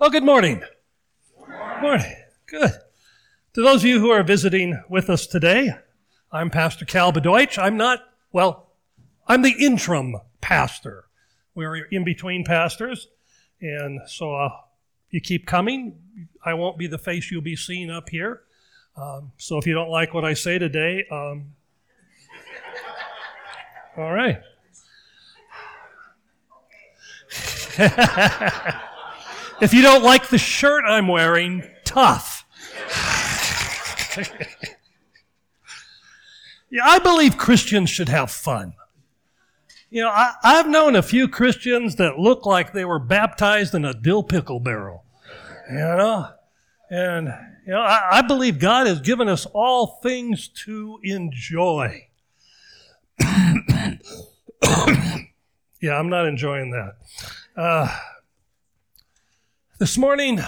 Well, good morning. Good morning. Good. To those of you who are visiting with us today, I'm Pastor Cal Bedeutsch. I'm not, well, I'm the interim pastor. We're in between pastors, and so uh, you keep coming. I won't be the face you'll be seeing up here. Um, so if you don't like what I say today, um, all right. if you don't like the shirt I'm wearing, tough. yeah, I believe Christians should have fun. You know, I, have known a few Christians that look like they were baptized in a dill pickle barrel. You know? And, you know, I, I believe God has given us all things to enjoy. yeah, I'm not enjoying that. Uh, this morning,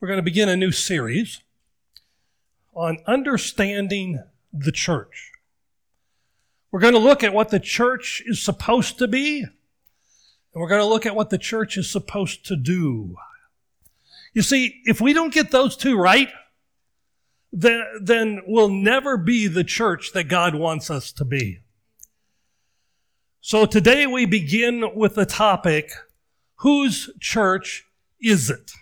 we're going to begin a new series on understanding the church. We're going to look at what the church is supposed to be, and we're going to look at what the church is supposed to do. You see, if we don't get those two right, then, then we'll never be the church that God wants us to be. So today we begin with the topic, whose church is it?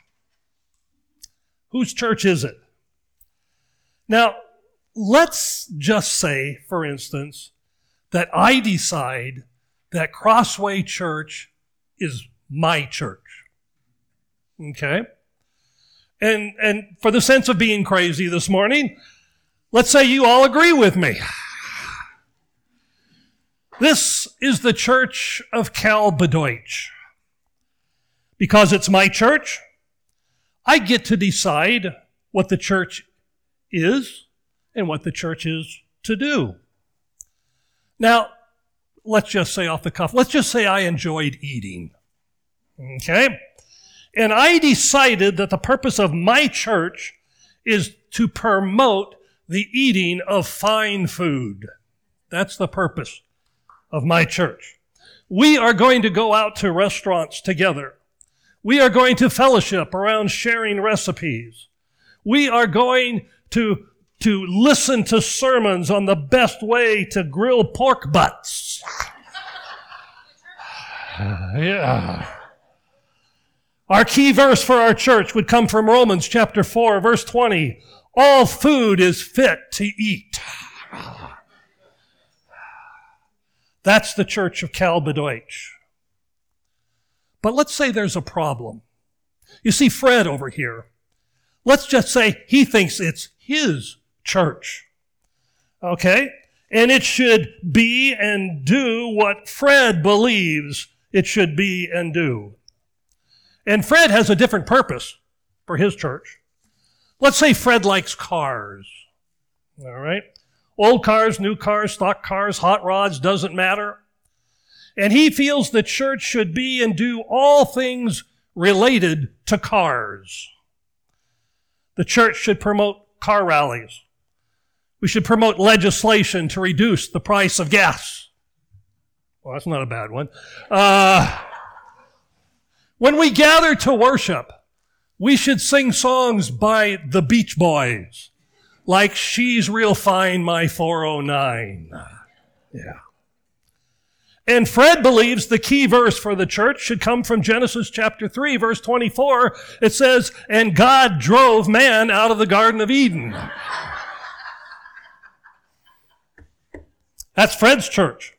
Whose church is it? Now, let's just say, for instance, that I decide that Crossway Church is my church. Okay? And, and for the sense of being crazy this morning, let's say you all agree with me. This is the church of Cal Bedeutsch. Because it's my church, I get to decide what the church is and what the church is to do. Now, let's just say off the cuff, let's just say I enjoyed eating. Okay? And I decided that the purpose of my church is to promote the eating of fine food. That's the purpose of my church. We are going to go out to restaurants together. We are going to fellowship around sharing recipes. We are going to, to listen to sermons on the best way to grill pork butts. yeah. Our key verse for our church would come from Romans chapter 4, verse 20. All food is fit to eat. That's the church of Cal Bedeutsch. But let's say there's a problem. You see Fred over here. Let's just say he thinks it's his church. Okay? And it should be and do what Fred believes it should be and do. And Fred has a different purpose for his church. Let's say Fred likes cars. All right? Old cars, new cars, stock cars, hot rods, doesn't matter. And he feels the church should be and do all things related to cars. The church should promote car rallies. We should promote legislation to reduce the price of gas. Well, that's not a bad one. Uh, when we gather to worship, we should sing songs by the Beach Boys, like She's Real Fine, My 409. Yeah. And Fred believes the key verse for the church should come from Genesis chapter 3, verse 24. It says, And God drove man out of the Garden of Eden. That's Fred's church.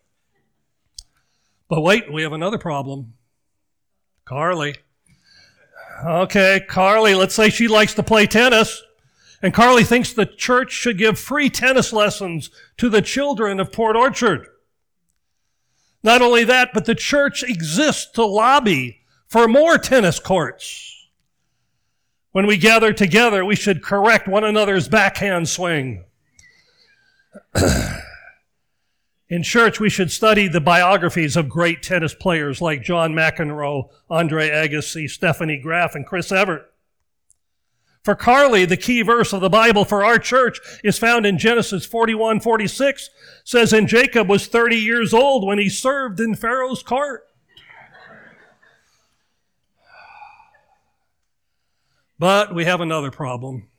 But wait, we have another problem. Carly. Okay, Carly, let's say she likes to play tennis. And Carly thinks the church should give free tennis lessons to the children of Port Orchard. Not only that, but the church exists to lobby for more tennis courts. When we gather together, we should correct one another's backhand swing. In church, we should study the biographies of great tennis players like John McEnroe, Andre Agassi, Stefanie Graf, and Chris Evert. For Carly, the key verse of the Bible for our church is found in Genesis 41, 46, says, And Jacob was 30 years old when he served in Pharaoh's court. But we have another problem.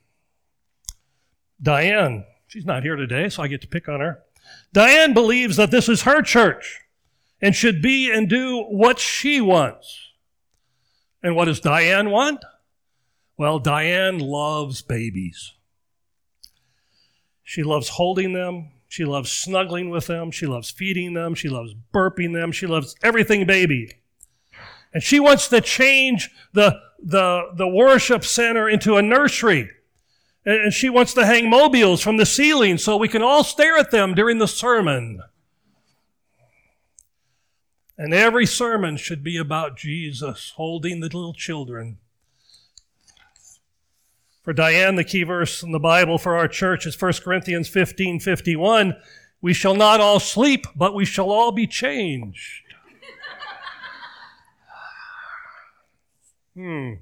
Diane, she's not here today, so I get to pick on her. Diane believes that this is her church and should be and do what she wants. And what does Diane want? Well, Diane loves babies. She loves holding them. She loves snuggling with them. She loves feeding them. She loves burping them. She loves everything baby. And she wants to change the, the, the worship center into a nursery. And she wants to hang mobiles from the ceiling so we can all stare at them during the sermon. And every sermon should be about Jesus holding the little children. For Diane, the key verse in the Bible for our church is 1 Corinthians 15 51. We shall not all sleep, but we shall all be changed. hmm.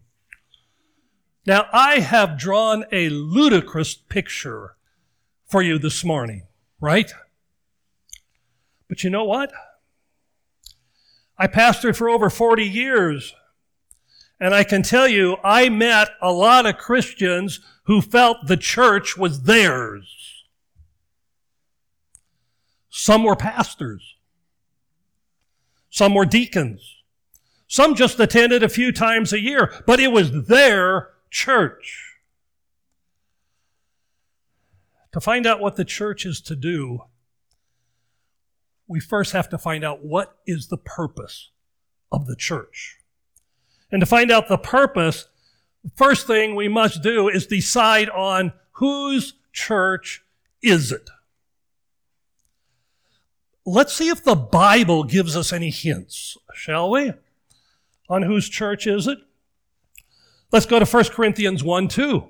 Now, I have drawn a ludicrous picture for you this morning, right? But you know what? I pastored for over 40 years. And I can tell you, I met a lot of Christians who felt the church was theirs. Some were pastors. Some were deacons. Some just attended a few times a year, but it was their church. To find out what the church is to do, we first have to find out what is the purpose of the church. And to find out the purpose, first thing we must do is decide on whose church is it. Let's see if the Bible gives us any hints, shall we? On whose church is it? Let's go to 1 Corinthians 1 2.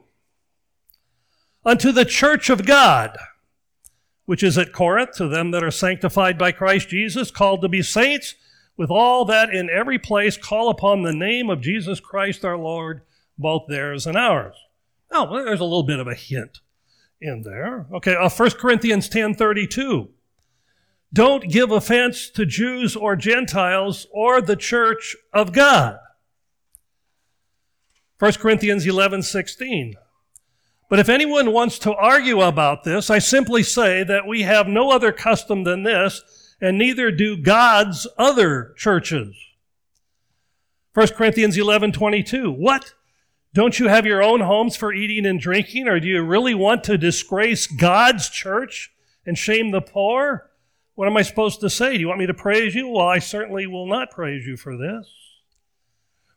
Unto the church of God, which is at Corinth, to them that are sanctified by Christ Jesus, called to be saints, with all that in every place call upon the name of Jesus Christ our Lord, both theirs and ours. Oh, well, there's a little bit of a hint in there. Okay, uh, 1 Corinthians 10 32. Don't give offense to Jews or Gentiles or the church of God. 1 Corinthians 11 16. But if anyone wants to argue about this, I simply say that we have no other custom than this, and neither do God's other churches. 1 Corinthians 11 22. What? Don't you have your own homes for eating and drinking, or do you really want to disgrace God's church and shame the poor? What am I supposed to say? Do you want me to praise you? Well, I certainly will not praise you for this.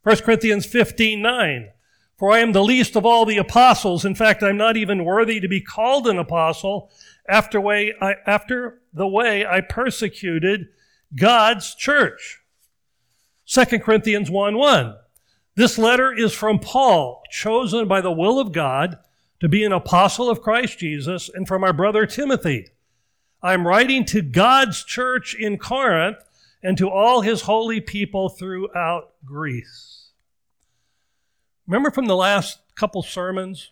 1 Corinthians 15 9. For I am the least of all the apostles. In fact, I'm not even worthy to be called an apostle after, way I, after the way I persecuted God's church. 2 Corinthians 1 1. This letter is from Paul, chosen by the will of God to be an apostle of Christ Jesus, and from our brother Timothy. I'm writing to God's church in Corinth and to all his holy people throughout Greece. Remember from the last couple sermons,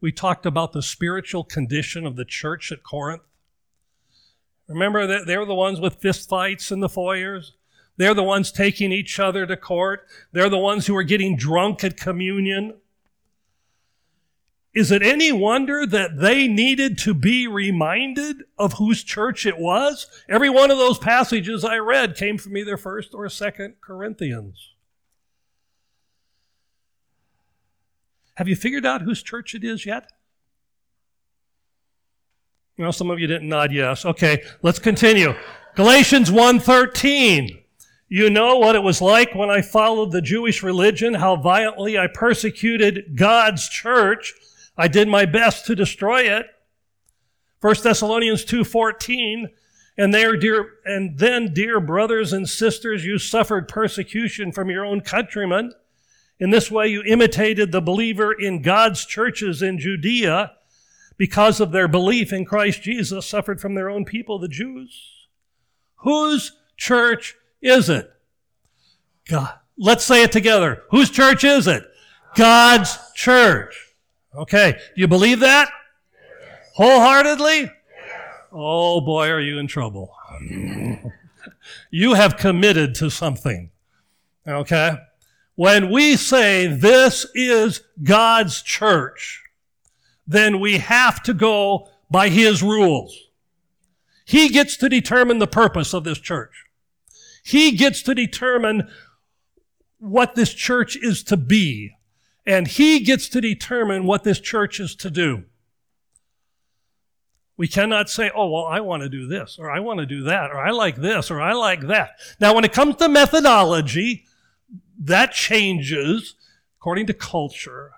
we talked about the spiritual condition of the church at Corinth? Remember that they're the ones with fistfights in the foyers? They're the ones taking each other to court. They're the ones who are getting drunk at communion. Is it any wonder that they needed to be reminded of whose church it was? Every one of those passages I read came from either 1st or 2nd Corinthians. Have you figured out whose church it is yet? Well, some of you didn't nod yes. Okay, let's continue. Galatians 1:13. You know what it was like when I followed the Jewish religion, how violently I persecuted God's church. I did my best to destroy it. 1 Thessalonians 2:14 and there dear and then dear brothers and sisters you suffered persecution from your own countrymen in this way, you imitated the believer in God's churches in Judea because of their belief in Christ Jesus, suffered from their own people, the Jews. Whose church is it? God. Let's say it together. Whose church is it? God's church. Okay. Do you believe that? Wholeheartedly? Oh boy, are you in trouble. you have committed to something. Okay? When we say this is God's church, then we have to go by His rules. He gets to determine the purpose of this church. He gets to determine what this church is to be. And He gets to determine what this church is to do. We cannot say, oh, well, I want to do this, or I want to do that, or I like this, or I like that. Now, when it comes to methodology, that changes according to culture.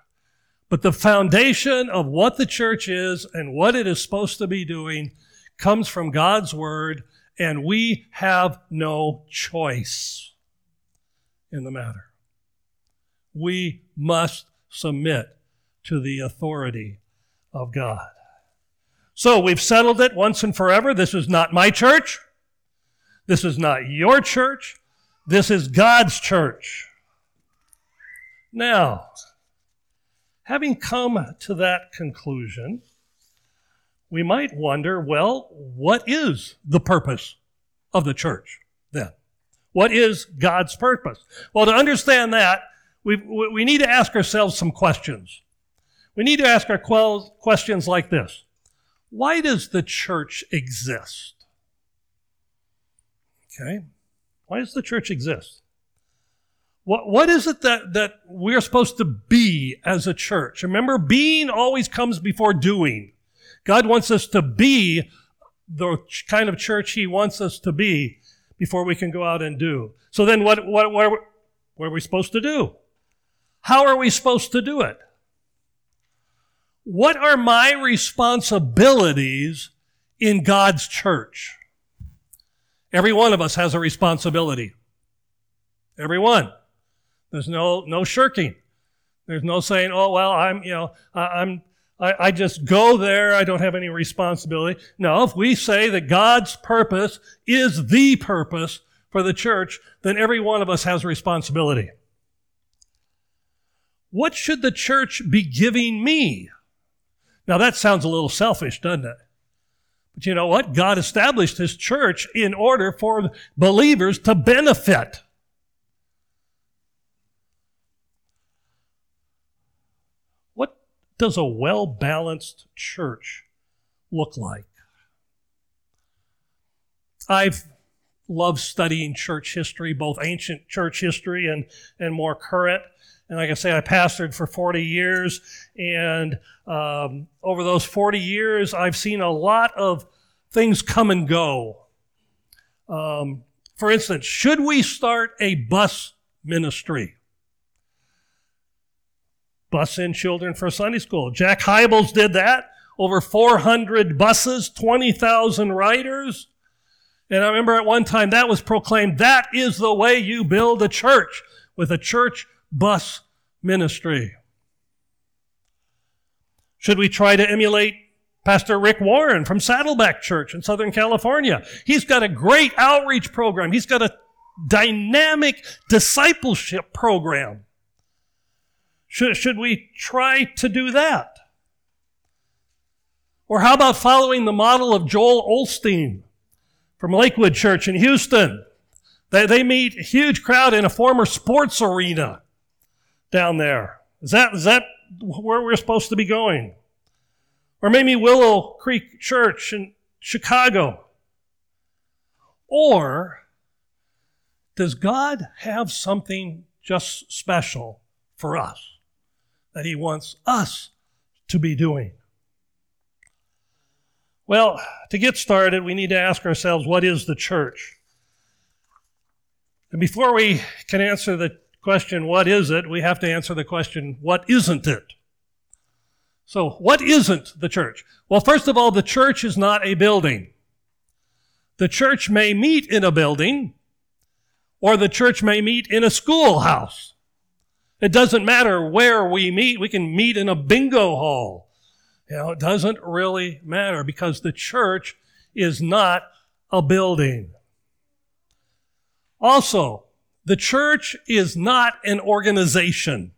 But the foundation of what the church is and what it is supposed to be doing comes from God's Word, and we have no choice in the matter. We must submit to the authority of God. So we've settled it once and forever. This is not my church. This is not your church. This is God's church. Now, having come to that conclusion, we might wonder well, what is the purpose of the church then? What is God's purpose? Well, to understand that, we, we need to ask ourselves some questions. We need to ask our questions like this why does the church exist? Okay. Why does the church exist? What, what is it that, that we're supposed to be as a church? Remember, being always comes before doing. God wants us to be the kind of church He wants us to be before we can go out and do. So then what, what, what, what are we supposed to do? How are we supposed to do it? What are my responsibilities in God's church? Every one of us has a responsibility. Every one. There's no, no shirking. There's no saying, oh, well, I'm, you know, I'm, I, I just go there. I don't have any responsibility. No, if we say that God's purpose is the purpose for the church, then every one of us has responsibility. What should the church be giving me? Now that sounds a little selfish, doesn't it? But you know what? God established His church in order for believers to benefit. What does a well balanced church look like? I've loved studying church history, both ancient church history and, and more current. And like I say, I pastored for 40 years. And um, over those 40 years, I've seen a lot of things come and go. Um, for instance, should we start a bus ministry? Bus in children for Sunday school. Jack Hybels did that. Over 400 buses, 20,000 riders. And I remember at one time that was proclaimed that is the way you build a church with a church bus ministry. Should we try to emulate Pastor Rick Warren from Saddleback Church in Southern California? He's got a great outreach program. He's got a dynamic discipleship program. Should, should we try to do that? Or how about following the model of Joel Osteen from Lakewood Church in Houston? They, they meet a huge crowd in a former sports arena down there. Is that, is that where we're supposed to be going? Or maybe Willow Creek Church in Chicago. Or does God have something just special for us that He wants us to be doing? Well, to get started, we need to ask ourselves what is the church? And before we can answer the question, what is it? We have to answer the question, what isn't it? So, what isn't the church? Well, first of all, the church is not a building. The church may meet in a building, or the church may meet in a schoolhouse. It doesn't matter where we meet. We can meet in a bingo hall. You know, it doesn't really matter because the church is not a building. Also, the church is not an organization.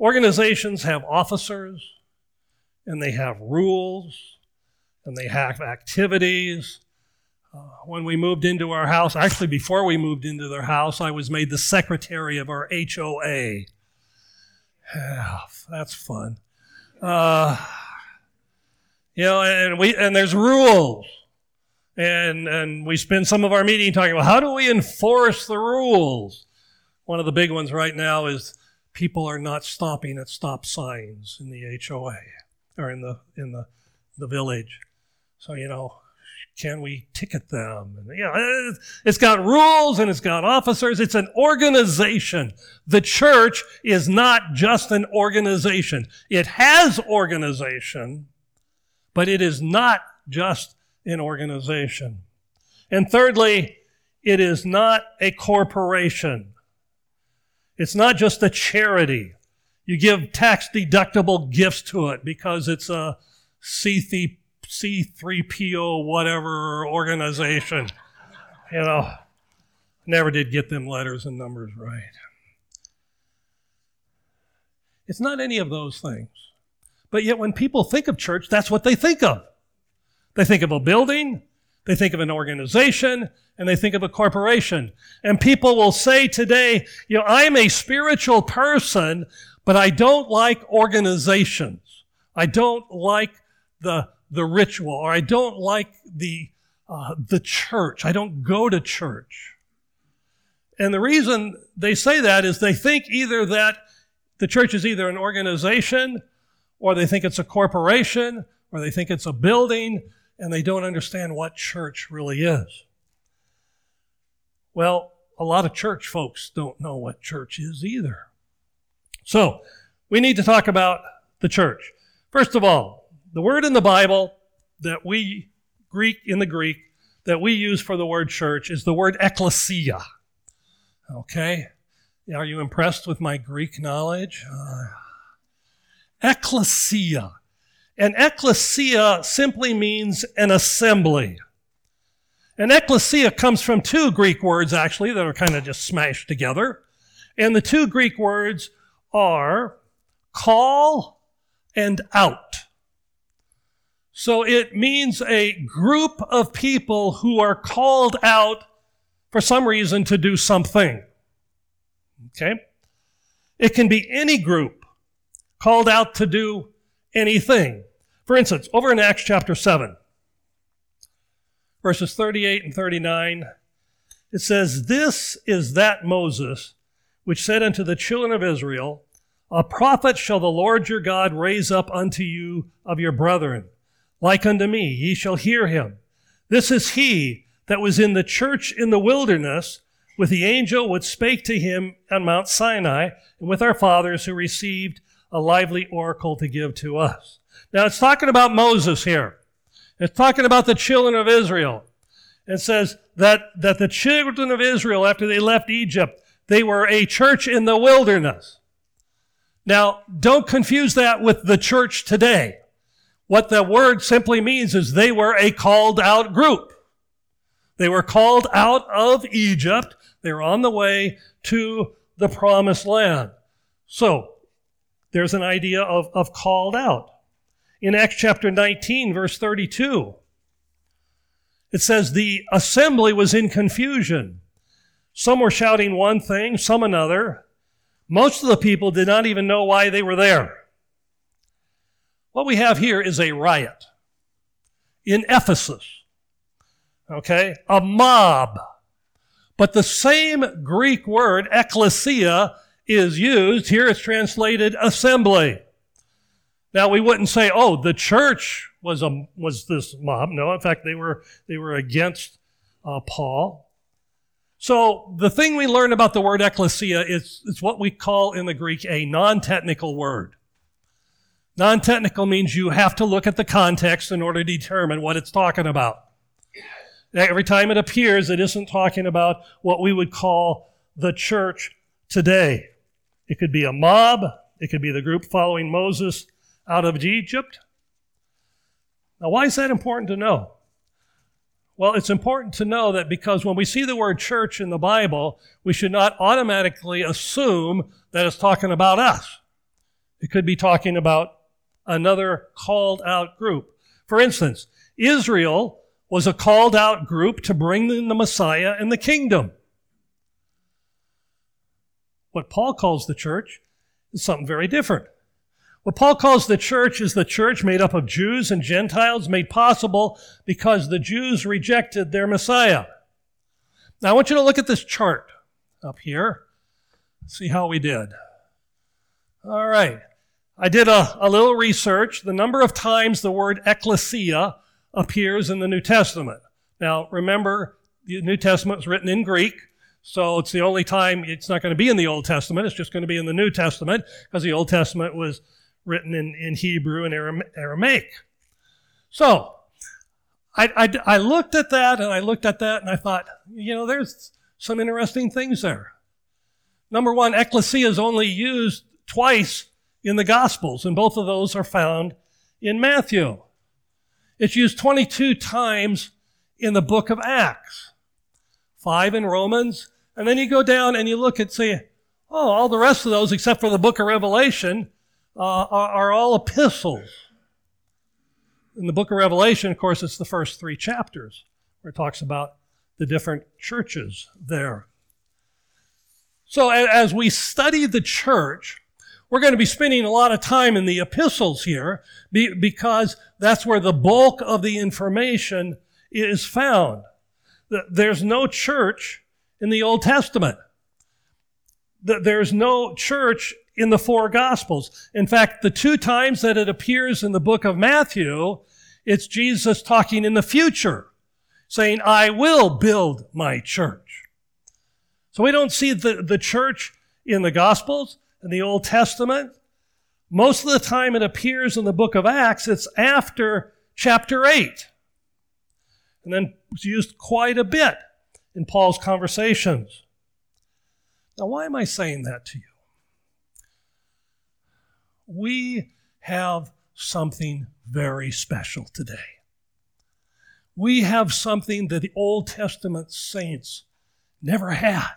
Organizations have officers, and they have rules, and they have activities. Uh, when we moved into our house, actually, before we moved into their house, I was made the secretary of our HOA. Yeah, that's fun. Uh, you know, and we and there's rules, and and we spend some of our meeting talking about how do we enforce the rules. One of the big ones right now is people are not stopping at stop signs in the HOA or in the in the the village. So you know, can we ticket them? And, you know, it's got rules and it's got officers. It's an organization. The church is not just an organization. It has organization, but it is not just an organization. And thirdly, it is not a corporation. It's not just a charity. You give tax deductible gifts to it because it's a C3 C3PO whatever organization. You know, never did get them letters and numbers right. It's not any of those things. But yet, when people think of church, that's what they think of. They think of a building, they think of an organization, and they think of a corporation. And people will say today, you know, I'm a spiritual person, but I don't like organizations. I don't like the the ritual, or I don't like the, uh, the church. I don't go to church. And the reason they say that is they think either that the church is either an organization, or they think it's a corporation, or they think it's a building, and they don't understand what church really is. Well, a lot of church folks don't know what church is either. So, we need to talk about the church. First of all, the word in the Bible that we, Greek in the Greek, that we use for the word church is the word ecclesia. Okay? Are you impressed with my Greek knowledge? Uh, ecclesia. And ecclesia simply means an assembly. And ecclesia comes from two Greek words, actually, that are kind of just smashed together. And the two Greek words are call and out. So it means a group of people who are called out for some reason to do something. Okay? It can be any group called out to do anything. For instance, over in Acts chapter 7, verses 38 and 39, it says, This is that Moses which said unto the children of Israel, A prophet shall the Lord your God raise up unto you of your brethren like unto me, ye shall hear him. This is he that was in the church in the wilderness with the angel which spake to him on Mount Sinai, and with our fathers who received a lively oracle to give to us. Now it's talking about Moses here. It's talking about the children of Israel. It says that, that the children of Israel, after they left Egypt, they were a church in the wilderness. Now, don't confuse that with the church today. What the word simply means is they were a called out group. They were called out of Egypt. They were on the way to the promised land. So, there's an idea of, of called out. In Acts chapter 19, verse 32, it says, The assembly was in confusion. Some were shouting one thing, some another. Most of the people did not even know why they were there. What we have here is a riot in Ephesus. Okay? A mob. But the same Greek word, ecclesia, is used. Here it's translated assembly. Now we wouldn't say, oh, the church was a was this mob. No, in fact, they were they were against uh, Paul. So the thing we learn about the word ecclesia is, is what we call in the Greek a non-technical word. Non technical means you have to look at the context in order to determine what it's talking about. Every time it appears, it isn't talking about what we would call the church today. It could be a mob, it could be the group following Moses out of Egypt. Now, why is that important to know? Well, it's important to know that because when we see the word church in the Bible, we should not automatically assume that it's talking about us. It could be talking about another called out group. For instance, Israel was a called out group to bring in the Messiah and the kingdom. What Paul calls the church is something very different. What Paul calls the church is the church made up of Jews and Gentiles made possible because the Jews rejected their Messiah. Now I want you to look at this chart up here. See how we did. All right. I did a, a little research. The number of times the word ecclesia appears in the New Testament. Now, remember, the New Testament is written in Greek, so it's the only time it's not going to be in the Old Testament. It's just going to be in the New Testament because the Old Testament was written in, in Hebrew and Aramaic. So, I, I, I looked at that and I looked at that and I thought, you know, there's some interesting things there. Number one, ecclesia is only used twice in the Gospels, and both of those are found in Matthew. It's used 22 times in the book of Acts, five in Romans, and then you go down and you look and say, oh, all the rest of those, except for the book of Revelation, uh, are, are all epistles. In the book of Revelation, of course, it's the first three chapters where it talks about the different churches there. So as we study the church, we're going to be spending a lot of time in the epistles here because that's where the bulk of the information is found. There's no church in the Old Testament. There's no church in the four Gospels. In fact, the two times that it appears in the book of Matthew, it's Jesus talking in the future, saying, I will build my church. So we don't see the, the church in the Gospels in the Old Testament. Most of the time it appears in the book of Acts, it's after chapter 8. And then it's used quite a bit in Paul's conversations. Now, why am I saying that to you? We have something very special today. We have something that the Old Testament saints never had.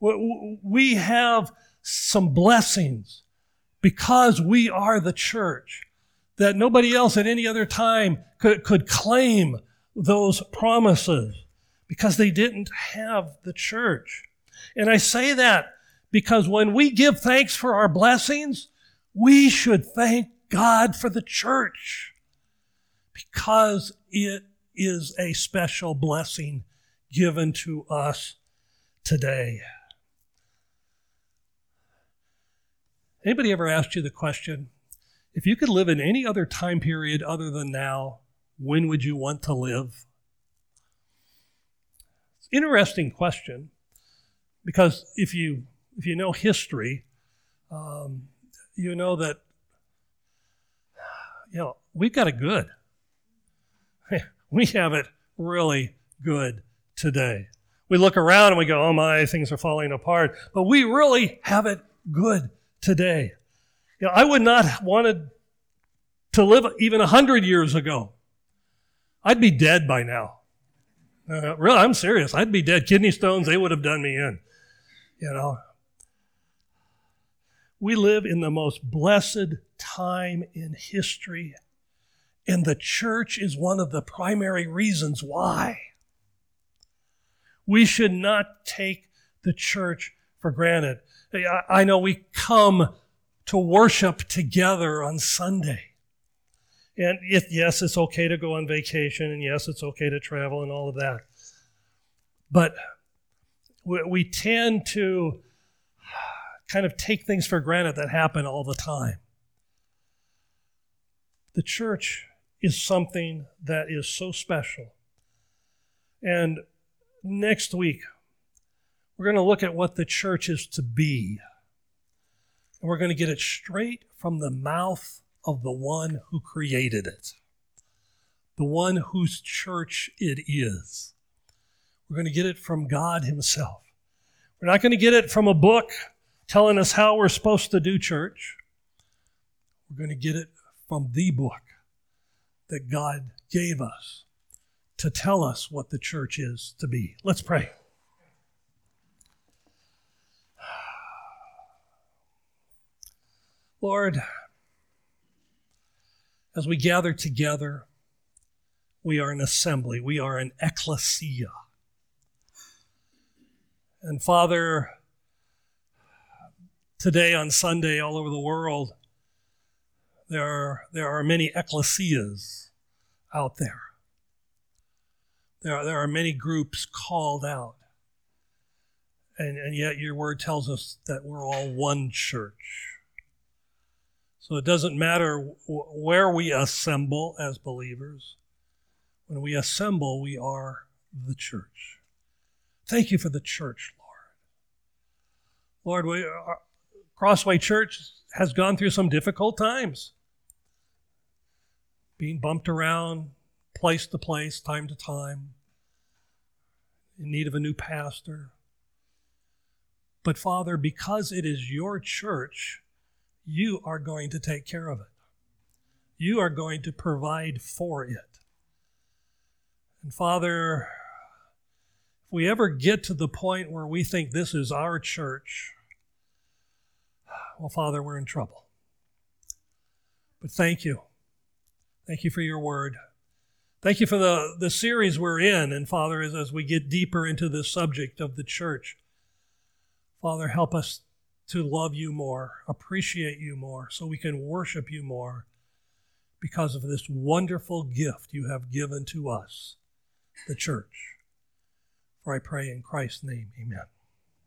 We have some blessings because we are the church that nobody else at any other time could, could claim those promises because they didn't have the church. And I say that because when we give thanks for our blessings, we should thank God for the church because it is a special blessing given to us today. Anybody ever asked you the question, if you could live in any other time period other than now, when would you want to live? It's an interesting question because if you if you know history, um, you know that you know we've got it good. We have it really good today. We look around and we go, "Oh my, things are falling apart," but we really have it good today. You know, I would not have wanted to live even a hundred years ago. I'd be dead by now. Uh, really, I'm serious. I'd be dead. Kidney stones, they would have done me in. You know. We live in the most blessed time in history, and the church is one of the primary reasons why. We should not take the church for granted. I know we come to worship together on Sunday. And yes, it's okay to go on vacation, and yes, it's okay to travel and all of that. But we, we tend to kind of take things for granted that happen all the time. The church is something that is so special. And next week, we're going to look at what the church is to be. And we're going to get it straight from the mouth of the one who created it, the one whose church it is. We're going to get it from God Himself. We're not going to get it from a book telling us how we're supposed to do church. We're going to get it from the book that God gave us to tell us what the church is to be. Let's pray. Lord, as we gather together, We are an assembly. We are an ecclesia. And Father, today on Sunday, all over the world, there are, there are many ecclesias out there. There are, there are many groups called out. And, and yet your word tells us that we're all one church. So it doesn't matter where we assemble as believers. When we assemble, we are the church. Thank you for the church, Lord. Lord, we, Crossway Church has gone through some difficult times, being bumped around place to place, time to time, in need of a new pastor. But Father, because it is your church, you are going to take care of it. You are going to provide for it. And Father, if we ever get to the point where we think this is our church, well, Father, we're in trouble. But thank you. Thank you for your word. Thank you for the, the series we're in. And Father, as, as we get deeper into the subject of the church, Father, help us to love you more, appreciate you more, so we can worship you more because of this wonderful gift you have given to us, the church. For I pray in Christ's name, amen.